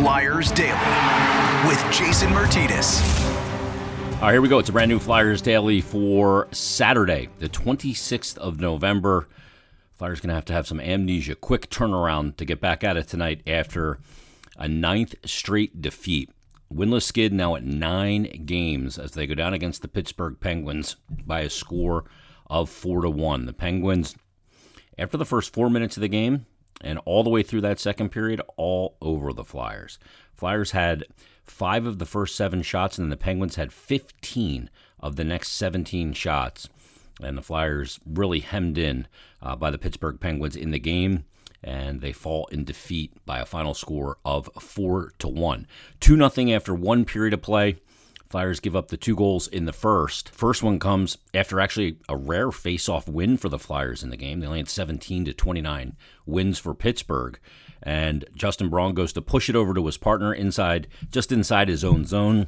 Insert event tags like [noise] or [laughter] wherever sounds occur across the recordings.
Flyers Daily with Jason Myrtetus. All right, here we go. It's a brand new Flyers Daily for Saturday, the 26th of November. Flyers going to have to have some amnesia, quick turnaround to get back at it tonight after a ninth straight defeat. Winless skid now at nine games as they go down against the Pittsburgh Penguins by a score of four to one. The Penguins, after the first four minutes of the game and all the way through that second period, all over the Flyers. Flyers had five of the first seven shots, and then the Penguins had 15 of the next 17 shots. And the Flyers really hemmed in uh, by the Pittsburgh Penguins in the game, and they fall in defeat by a final score of four to one. Two nothing after one period of play. Flyers give up the two goals in the first. First one comes after actually a rare face-off win for the Flyers in the game. They only had 17 to 29 wins for Pittsburgh. And Justin Braun goes to push it over to his partner inside, just inside his own zone.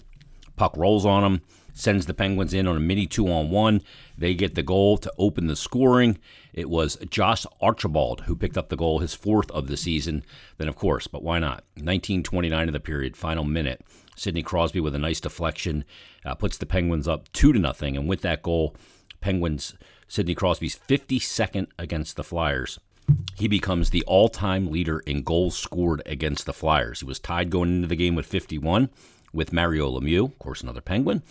Puck rolls on him, sends the Penguins in on a mini two on one. They get the goal to open the scoring. It was Josh Archibald who picked up the goal, his fourth of the season. Then, of course, but why not? 1929 of the period, final minute. Sidney Crosby with a nice deflection uh, puts the Penguins up two to nothing, and with that goal, Penguins Sidney Crosby's 52nd against the Flyers. He becomes the all-time leader in goals scored against the Flyers. He was tied going into the game with 51 with Mario Lemieux, of course, another Penguin,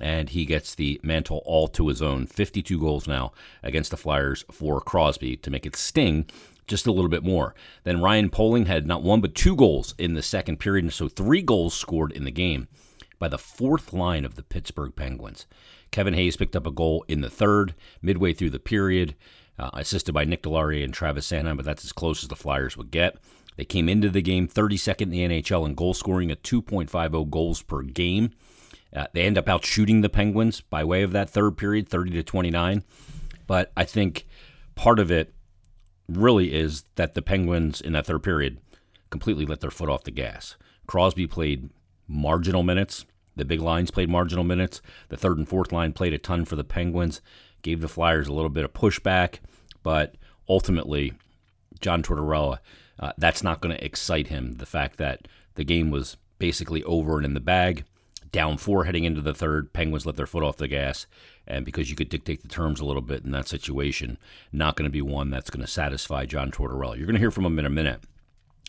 and he gets the mantle all to his own. 52 goals now against the Flyers for Crosby to make it sting just a little bit more. Then Ryan Poehling had not one but two goals in the second period, and so three goals scored in the game by the fourth line of the Pittsburgh Penguins. Kevin Hayes picked up a goal in the third, midway through the period, uh, assisted by Nick Deslauriers and Travis Sanheim, but that's as close as the Flyers would get. They came into the game 32nd in the NHL in goal scoring at 2.50 goals per game. Uh, they end up out shooting the Penguins by way of that third period, 30 to 29. But I think part of it really is that the Penguins in that third period completely let their foot off the gas. Crosby played marginal minutes. The big lines played marginal minutes. The third and fourth line played a ton for the Penguins, gave the Flyers a little bit of pushback, but ultimately, John Tortorella, uh, that's not going to excite him. The fact that the game was basically over and in the bag, down four heading into the third, Penguins let their foot off the gas, and because you could dictate the terms a little bit in that situation, not going to be one that's going to satisfy John Tortorella. You're going to hear from him in a minute.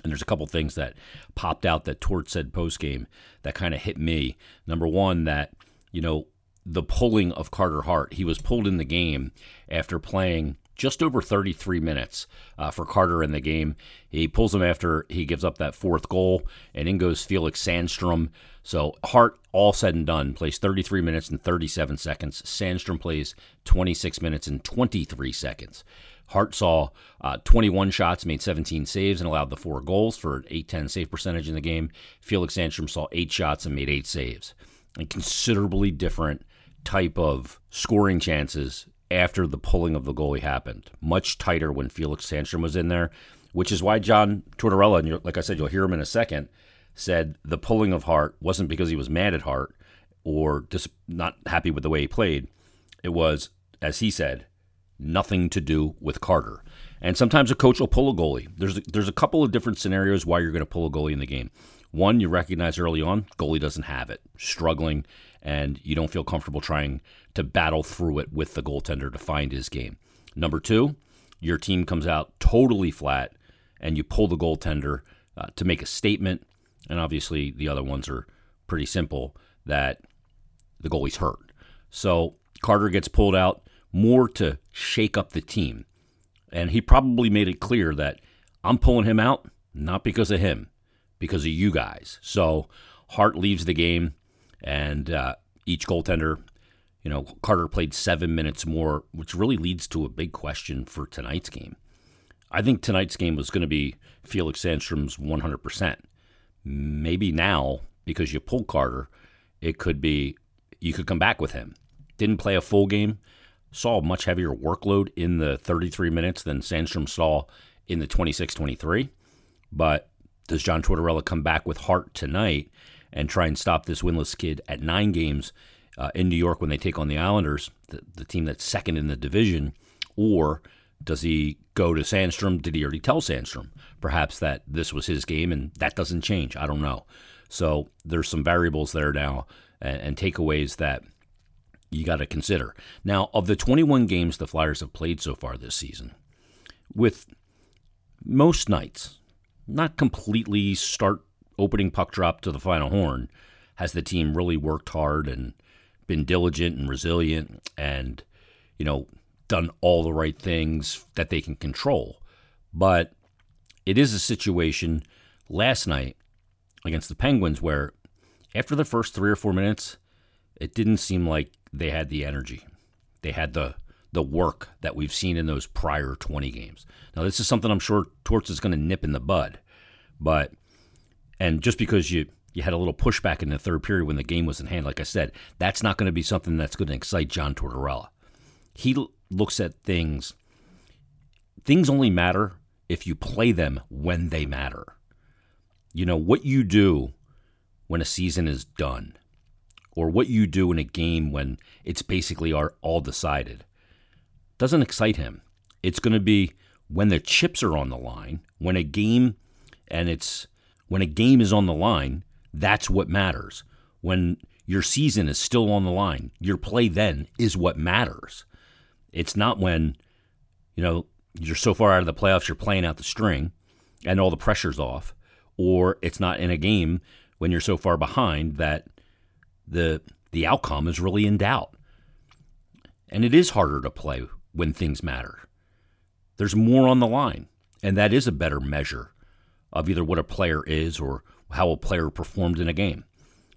And there's a couple things that popped out that Tort said post game that kind of hit me. Number one, that, you know, the pulling of Carter Hart, he was pulled in the game after playing just over 33 minutes uh, for Carter in the game. He pulls him after he gives up that fourth goal, and in goes Felix Sandstrom. So Hart, all said and done, plays 33 minutes and 37 seconds. Sandstrom plays 26 minutes and 23 seconds. Hart saw uh, 21 shots, made 17 saves, and allowed the four goals for an 810 save percentage in the game. Felix Sandstrom saw eight shots and made eight saves. And considerably different type of scoring chances after the pulling of the goalie happened. Much tighter when Felix Sandstrom was in there, which is why John Tortorella, and like I said, you'll hear him in a second, said the pulling of Hart wasn't because he was mad at Hart or just not happy with the way he played. It was, as he said, nothing to do with Carter. And sometimes a coach will pull a goalie. There's a, there's a couple of different scenarios why you're going to pull a goalie in the game. One, you recognize early on, goalie doesn't have it, struggling, and you don't feel comfortable trying to battle through it with the goaltender to find his game. Number two, your team comes out totally flat, and you pull the goaltender uh, to make a statement. And obviously, the other ones are pretty simple that the goalie's hurt. So Carter gets pulled out more to shake up the team. And he probably made it clear that I'm pulling him out not because of him, because of you guys. So Hart leaves the game, and uh, each goaltender, you know, Carter played seven minutes more, which really leads to a big question for tonight's game. I think tonight's game was going to be Felix Sandstrom's 100%. Maybe now, because you pulled Carter, it could be you could come back with him. Didn't play a full game, saw a much heavier workload in the 33 minutes than Sandstrom saw in the 26 23. But does John Tortorella come back with Hart tonight and try and stop this winless skid at nine games uh, in New York when they take on the Islanders, the, the team that's second in the division? Or Does he go to Sandstrom? Did he already tell Sandstrom perhaps that this was his game and that doesn't change? I don't know. So there's some variables there now and, and takeaways that you got to consider. Now, of the 21 games the Flyers have played so far this season, with most nights, not completely start opening puck drop to the final horn, has the team really worked hard and been diligent and resilient and, you know, done all the right things that they can control. But it is a situation last night against the Penguins where after the first three or four minutes, it didn't seem like they had the energy. They had the the work that we've seen in those prior 20 games. Now, this is something I'm sure Torts is going to nip in the bud, but and just because you you had a little pushback in the third period when the game was in hand, like I said, that's not going to be something that's going to excite John Tortorella. He l- looks at things. Things only matter if you play them when they matter. You know what you do when a season is done or what you do in a game when it's basically are all decided doesn't excite him. It's going to be when the chips are on the line, when a game and it's when a game is on the line, that's what matters. When your season is still on the line, your play then is what matters. It's not when, you know, you're so far out of the playoffs, you're playing out the string and all the pressure's off, or it's not in a game when you're so far behind that the the outcome is really in doubt. And it is harder to play when things matter. There's more on the line, and that is a better measure of either what a player is or how a player performed in a game.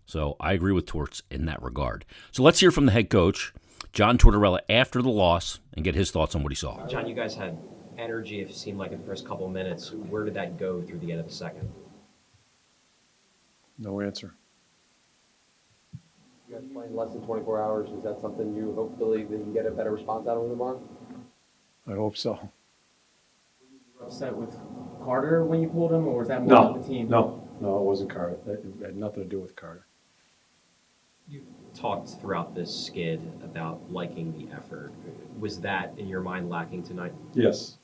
So I agree with Torts in that regard. So let's hear from the head coach, John Tortorella, after the loss and get his thoughts on what he saw. John, you guys had energy, it seemed like, in the first couple of minutes. Where did that go through the end of the second? No answer. You guys playing less than 24 hours, is that something you hopefully that you can get a better response out of tomorrow? I hope so. upset with Carter when you pulled him, or was that more No, with the team? no, no, it wasn't Carter. That it had nothing to do with Carter. You talked throughout this skid about liking the effort. Was that, in your mind, lacking tonight? Yes.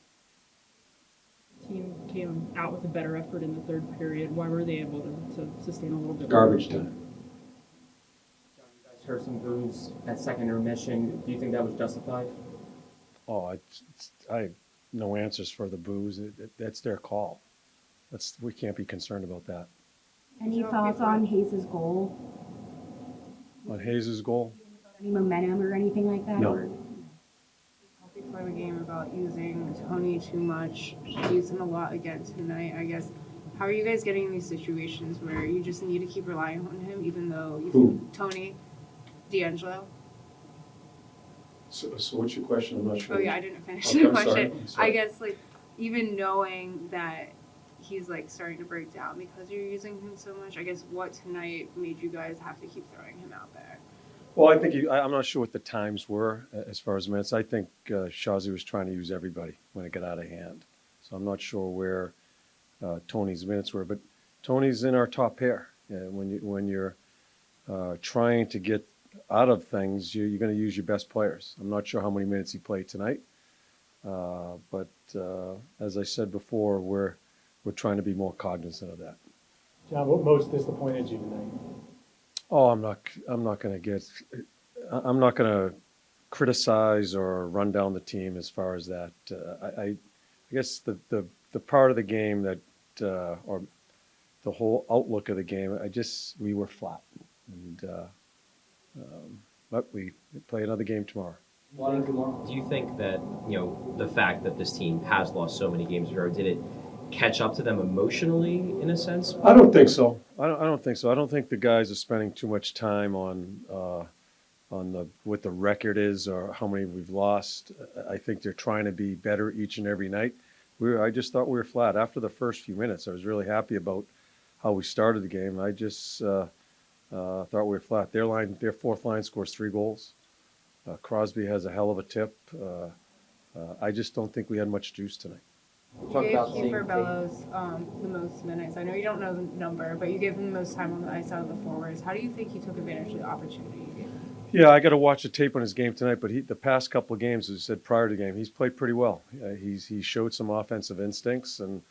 team came out with a better effort in the third period. Why were they able to, to sustain a little bit? more? Garbage time. John, you guys heard some boos at second intermission. Do you think that was justified? Oh, I, I have no answers for the boos. It- it- That's their call. That's, we can't be concerned about that. Any thoughts on Hayes' goal? On Hayes' goal? Any momentum or anything like that? No. or- Before the game about using Tony too much, used him a lot again tonight. I guess. How are you guys getting in these situations where you just need to keep relying on him, even though you Who? think Tony, DeAngelo? So, so what's your question? I'm not sure. Oh yeah, I didn't finish Okay, the I'm sorry, question. I'm I guess like even knowing that he's like starting to break down because you're using him so much. I guess what tonight made you guys have to keep throwing him out there? Well, I think, he- I, I'm not sure what the times were uh, as far as minutes. I think uh, Shazi was trying to use everybody when it got out of hand. So I'm not sure where uh, Tony's minutes were, but Tony's in our top pair. Yeah, when you, when you're uh, trying to get out of things, you, you're going to use your best players. I'm not sure how many minutes he played tonight. Uh, but uh, as I said before, we're, we're trying to be more cognizant of that. John, what most disappointed you tonight? Oh, I'm not, I'm not gonna get, I- I'm not gonna criticize or run down the team as far as that. Uh, I, I, I guess the, the, the part of the game that, uh, or the whole outlook of the game, I just, we were flat. And, uh, um, but we play another game tomorrow. Do you think that, you know, the fact that this team has lost so many games in a row, did it catch up to them emotionally in a sense? I don't think so. I don't, I don't think so. I don't think the guys are spending too much time on, uh, on the, what the record is or how many we've lost. I think they're trying to be better each and every night. We were, I just thought we were flat. After the first few minutes, I was really happy about how we started the game. I just, uh, uh, thought we were flat. Their line, their fourth line scores three goals. Uh, Crosby has a hell of a tip. Uh, uh, I just don't think we had much juice tonight. You You talked gave about seeing Kiefer Bellows um, the most minutes. I know you don't know the number, but you gave him the most time on the ice out of the forwards. How do you think he took advantage of the opportunity you gave him? Yeah, I got to watch the tape on his game tonight. But he, the past couple of games, as I said prior to the game, he's played pretty well. Uh, he's he showed some offensive instincts, and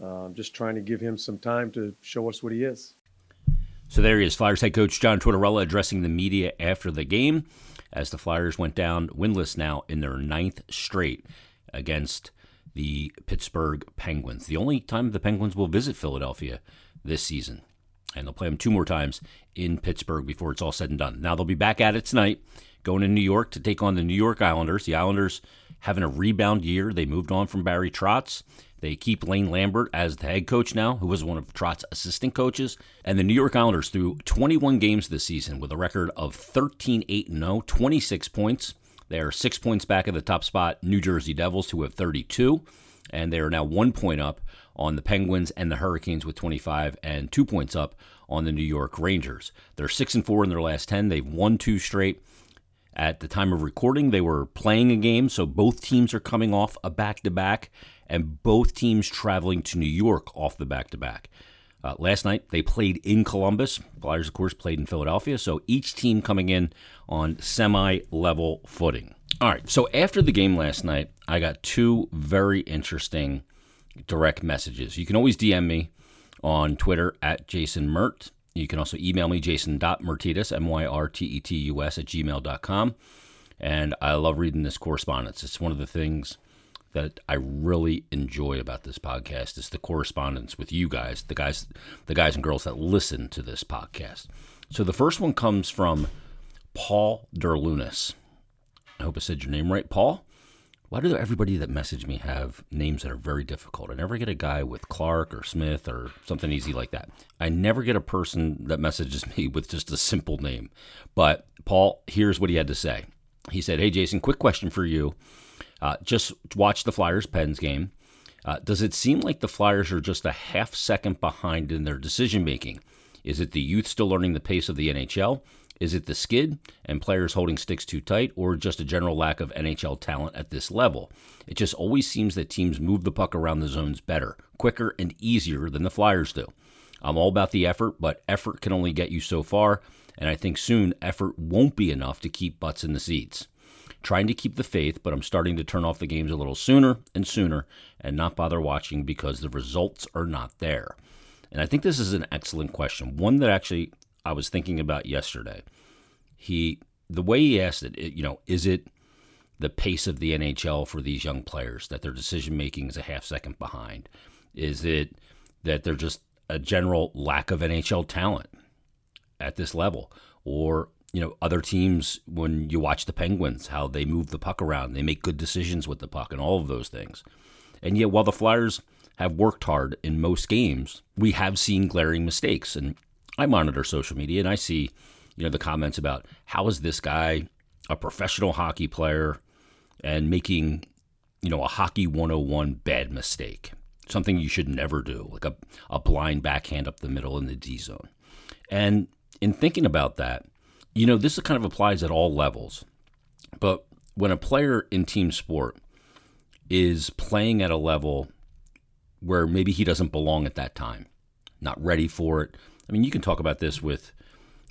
uh, I'm just trying to give him some time to show us what he is. So there he is, Flyers head coach John Tortorella addressing the media after the game as the Flyers went down winless now in their ninth straight against the Pittsburgh Penguins. The only time the Penguins will visit Philadelphia this season. And they'll play them two more times in Pittsburgh before it's all said and done. Now they'll be back at it tonight, going to New York to take on the New York Islanders. The Islanders having a rebound year. They moved on from Barry Trotz. They keep Lane Lambert as the head coach now, who was one of Trotz's assistant coaches. And the New York Islanders, through 21 games this season with a record of 13 8 0, 26 points. They are six points back of the top spot, New Jersey Devils, who have 32. And they are now one point up on the Penguins and the Hurricanes with 25, and two points up on the New York Rangers. They're six and four in their last 10. They've won two straight. At the time of recording, they were playing a game, so both teams are coming off a back to back and both teams traveling to New York off the back to back. Last night they played in Columbus. Flyers, of course, played in Philadelphia. So each team coming in on semi level footing. All right. So after the game last night, I got two very interesting direct messages. You can always DM me on Twitter at Jason Mert. You can also email me, jason.myrtetus, M Y R T E T U S, at gmail.com. And I love reading this correspondence. It's one of the things that I really enjoy about this podcast is the correspondence with you guys, the guys, the guys and girls that listen to this podcast. So the first one comes from Paul Derlunas. I hope I said your name right, Paul. Why do everybody that message me have names that are very difficult? I never get a guy with Clark or Smith or something easy like that. I never get a person that messages [laughs] me with just a simple name. But Paul, here's what he had to say. He said, Hey, Jason, quick question for you. Uh, just watch the Flyers Pens game. Uh, does it seem like the Flyers are just a half second behind in their decision making? Is it the youth still learning the pace of the NHL? Is it the skid and players holding sticks too tight, or just a general lack of NHL talent at this level? It just always seems that teams move the puck around the zones better, quicker, and easier than the Flyers do. I'm all about the effort, but effort can only get you so far, and I think soon effort won't be enough to keep butts in the seats trying to keep the faith, but I'm starting to turn off the games a little sooner and sooner and not bother watching because the results are not there. And I think this is an excellent question, one that actually I was thinking about yesterday. He, the way he asked it, it you know, is it the pace of the NHL for these young players that their decision making is a half second behind? Is it that they're just a general lack of NHL talent at this level? Or you know, other teams, when you watch the Penguins, how they move the puck around, they make good decisions with the puck and all of those things. And yet, while the Flyers have worked hard in most games, we have seen glaring mistakes. And I monitor social media and I see, you know, the comments about how is this guy a professional hockey player and making, you know, a hockey 101 bad mistake. Something you should never do, like a, a blind backhand up the middle in the D zone. And in thinking about that, you know, this kind of applies at all levels. But when a player in team sport is playing at a level where maybe he doesn't belong at that time, not ready for it. I mean, you can talk about this with,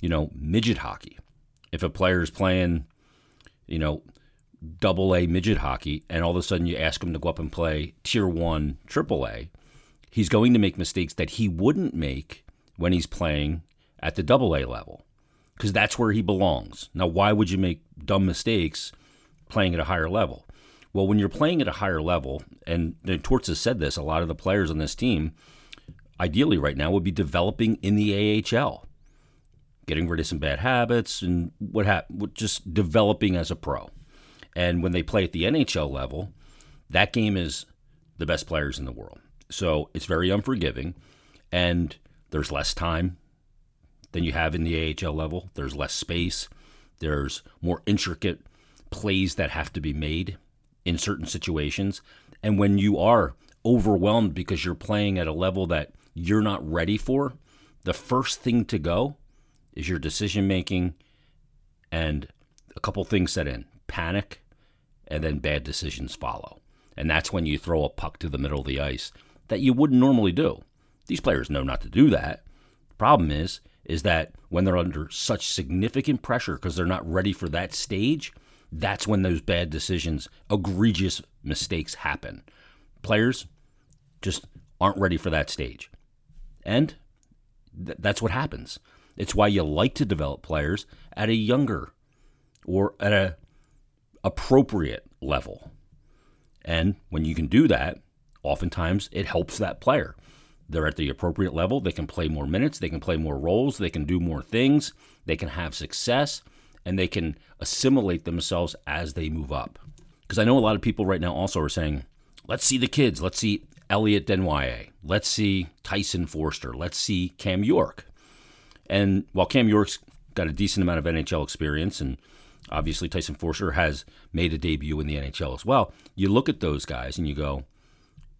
you know, midget hockey. If a player is playing, you know, double A midget hockey, and all of a sudden you ask him to go up and play tier one triple A, he's going to make mistakes that he wouldn't make when he's playing at the double A level because that's where he belongs. Now, why would you make dumb mistakes playing at a higher level? Well, when you're playing at a higher level, and, and Torts has said this, a lot of the players on this team, ideally right now, would be developing in the AHL, getting rid of some bad habits and what hap- just developing as a pro. And when they play at the NHL level, that game is the best players in the world. So it's very unforgiving, and there's less time than you have in the AHL level. There's less space. There's more intricate plays that have to be made in certain situations. And when you are overwhelmed because you're playing at a level that you're not ready for, the first thing to go is your decision making and a couple things set in panic, and then bad decisions follow. And that's when you throw a puck to the middle of the ice that you wouldn't normally do. These players know not to do that. The problem is, is that when they're under such significant pressure because they're not ready for that stage, that's when those bad decisions, egregious mistakes happen. Players just aren't ready for that stage. And th- that's what happens. It's why you like to develop players at a younger or at a appropriate level. And when you can do that, oftentimes it helps that player. They're at the appropriate level. They can play more minutes. They can play more roles. They can do more things. They can have success and they can assimilate themselves as they move up. Because I know a lot of people right now also are saying, let's see the kids. Let's see Elliot Desnoyers. Let's see Tyson Foerster, Let's see Cam York. And while Cam York's got a decent amount of NHL experience, and obviously Tyson Foerster has made a debut in the NHL as well, you look at those guys and you go,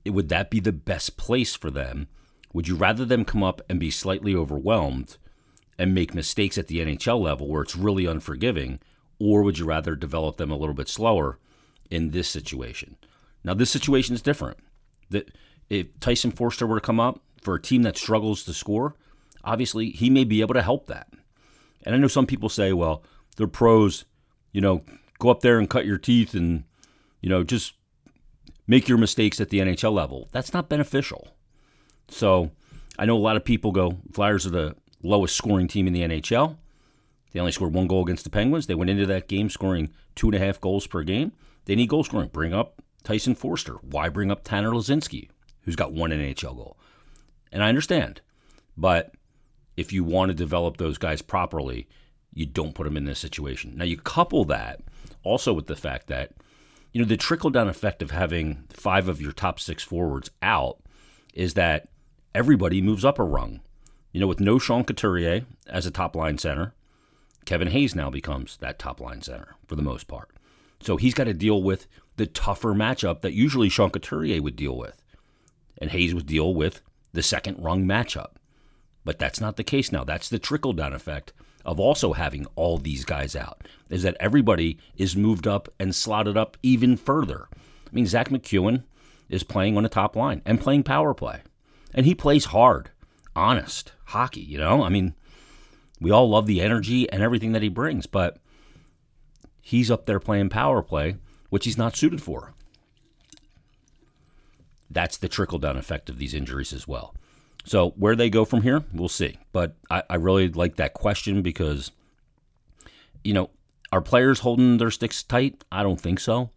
would that be the best place for them? Would you rather them come up and be slightly overwhelmed and make mistakes at the NHL level where it's really unforgiving, or would you rather develop them a little bit slower in this situation? Now, this situation is different. That if Tyson Foerster were to come up for a team that struggles to score, obviously he may be able to help that. And I know some people say, well, they're pros, you know, go up there and cut your teeth and, you know, just make your mistakes at the NHL level. That's not beneficial. So I know a lot of people go, Flyers are the lowest scoring team in the NHL. They only scored one goal against the Penguins. They went into that game scoring two and a half goals per game. They need goal scoring. Bring up Tyson Foerster. Why bring up Tanner Laczynski, who's got one NHL goal? And I understand, but if you want to develop those guys properly, you don't put them in this situation. Now you couple that also with the fact that you know the trickle down effect of having five of your top six forwards out is that everybody moves up a rung. You know, with no Sean Couturier as a top line center, Kevin Hayes now becomes that top line center for the most part. So he's got to deal with the tougher matchup that usually Sean Couturier would deal with. And Hayes would deal with the second rung matchup. But that's not the case now. That's the trickle down effect of also having all these guys out, is that everybody is moved up and slotted up even further. I mean, Zach MacEwen is playing on the top line and playing power play. And he plays hard, honest hockey, you know? I mean, we all love the energy and everything that he brings, but he's up there playing power play, which he's not suited for. That's the trickle down effect of these injuries as well. So where they go from here, we'll see. But I, I really like that question because, you know, are players holding their sticks tight? I don't think so.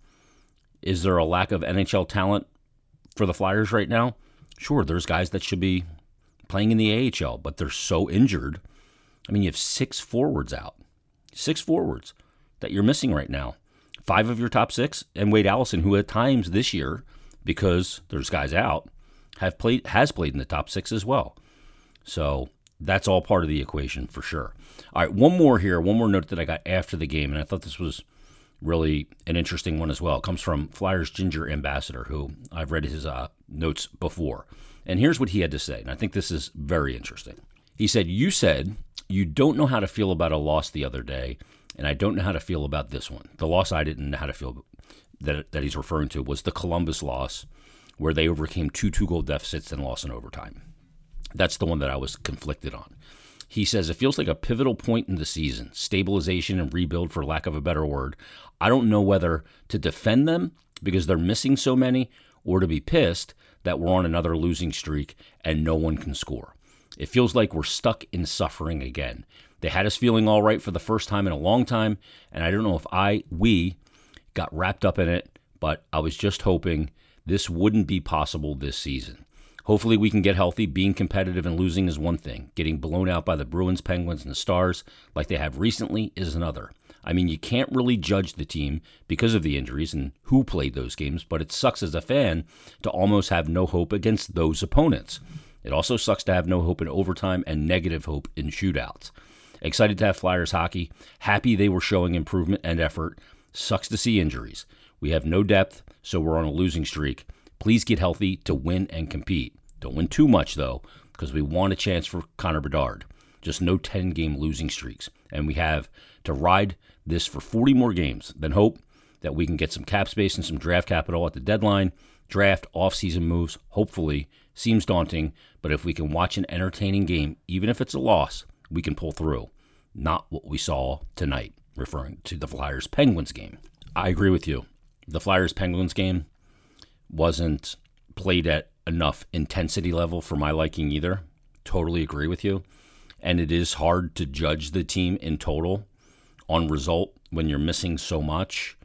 Is there a lack of NHL talent for the Flyers right now? Sure, there's guys that should be playing in the AHL, but they're so injured. I mean, you have six forwards out, six forwards that you're missing right now. Five of your top six, and Wade Allison, who at times this year, because there's guys out, have played has played in the top six as well. So that's all part of the equation for sure. All right, one more here, one more note that I got after the game, and I thought this was really an interesting one as well. It comes from Flyers Ginger Ambassador, who I've read his uh, notes before. And here's what he had to say, and I think this is very interesting. He said, You said you don't know how to feel about a loss the other day, and I don't know how to feel about this one. The loss I didn't know how to feel that, that he's referring to was the Columbus loss where they overcame two two goal deficits and lost in overtime. That's the one that I was conflicted on. He says it feels like a pivotal point in the season, stabilization and rebuild, for lack of a better word. I don't know whether to defend them because they're missing so many or to be pissed that we're on another losing streak and no one can score. It feels like we're stuck in suffering again. They had us feeling all right for the first time in a long time, and I don't know if I, we, got wrapped up in it, but I was just hoping this wouldn't be possible this season. Hopefully, we can get healthy. Being competitive and losing is one thing. Getting blown out by the Bruins, Penguins, and the Stars, like they have recently, is another. I mean, you can't really judge the team because of the injuries and who played those games, but it sucks as a fan to almost have no hope against those opponents. It also sucks to have no hope in overtime and negative hope in shootouts. Excited to have Flyers hockey. Happy they were showing improvement and effort. Sucks to see injuries. We have no depth, so we're on a losing streak. Please get healthy to win and compete. Don't win too much, though, because we want a chance for Connor Bedard. Just no 10 game losing streaks. And we have to ride this for 40 more games, then hope that we can get some cap space and some draft capital at the deadline. Draft off-season moves, hopefully, seems daunting, but if we can watch an entertaining game, even if it's a loss, we can pull through. Not what we saw tonight, referring to the Flyers Penguins game. I agree with you. The Flyers Penguins game wasn't played at enough intensity level for my liking either. Totally agree with you. And it is hard to judge the team in total on result when you're missing so much.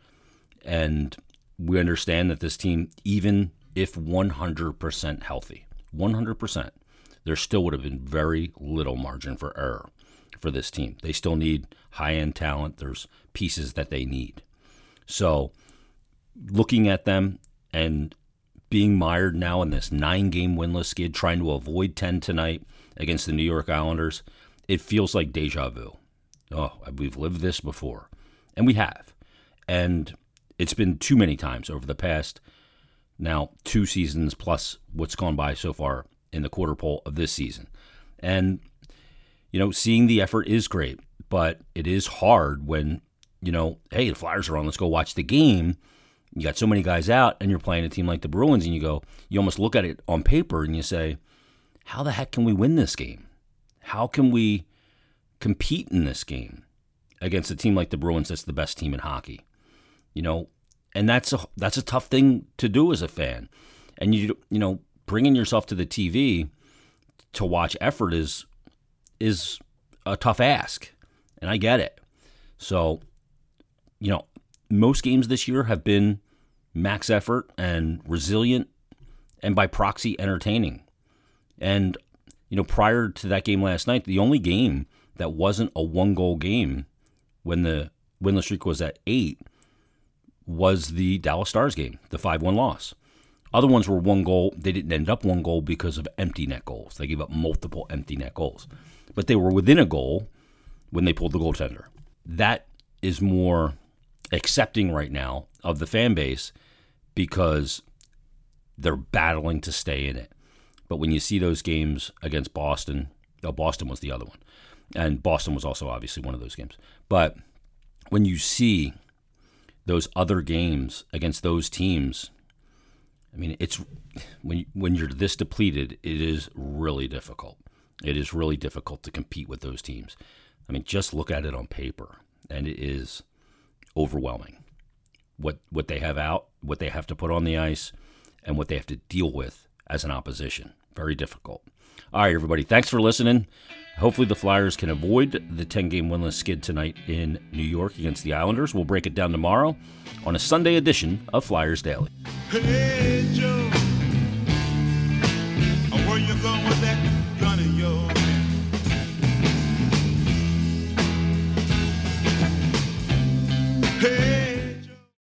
And we understand that this team, even if 100% healthy, 100%, there still would have been very little margin for error for this team. They still need high end talent. There's pieces that they need. So, looking at them and being mired now in this nine game winless skid, trying to avoid 10 tonight against the New York Islanders, it feels like deja vu. Oh, we've lived this before. And we have. And it's been too many times over the past now two seasons plus what's gone by so far in the quarter pole of this season. And, you know, seeing the effort is great, but it is hard when, you know, hey, the Flyers are on, let's go watch the game. You got so many guys out, and you're playing a team like the Bruins, and you go, you almost look at it on paper and you say, how the heck can we win this game? How can we compete in this game against a team like the Bruins that's the best team in hockey? You know, and that's a that's a tough thing to do as a fan. And you you know, bringing yourself to the TV to watch effort is is a tough ask, and I get it. So, you know, most games this year have been max effort and resilient, and by proxy, entertaining. And you know, prior to that game last night, the only game that wasn't a one goal game when the winless streak was at eight was the Dallas Stars game, the 5 1 loss. Other ones were one goal. They didn't end up one goal because of empty net goals. They gave up multiple empty net goals. But they were within a goal when they pulled the goaltender. That is more accepting right now of the fan base because they're battling to stay in it. But when you see those games against Boston, oh, Boston was the other one. And Boston was also obviously one of those games. But when you see those other games against those teams, I mean, it's when when you're this depleted, it is really difficult. It is really difficult to compete with those teams. I mean, just look at it on paper, and it is overwhelming. What what they have out, what they have to put on the ice, and what they have to deal with as an opposition. Very difficult. All right, everybody. Thanks for listening. Hopefully, the Flyers can avoid the 10 game winless skid tonight in New York against the Islanders. We'll break it down tomorrow on a Sunday edition of Flyers Daily. Hey,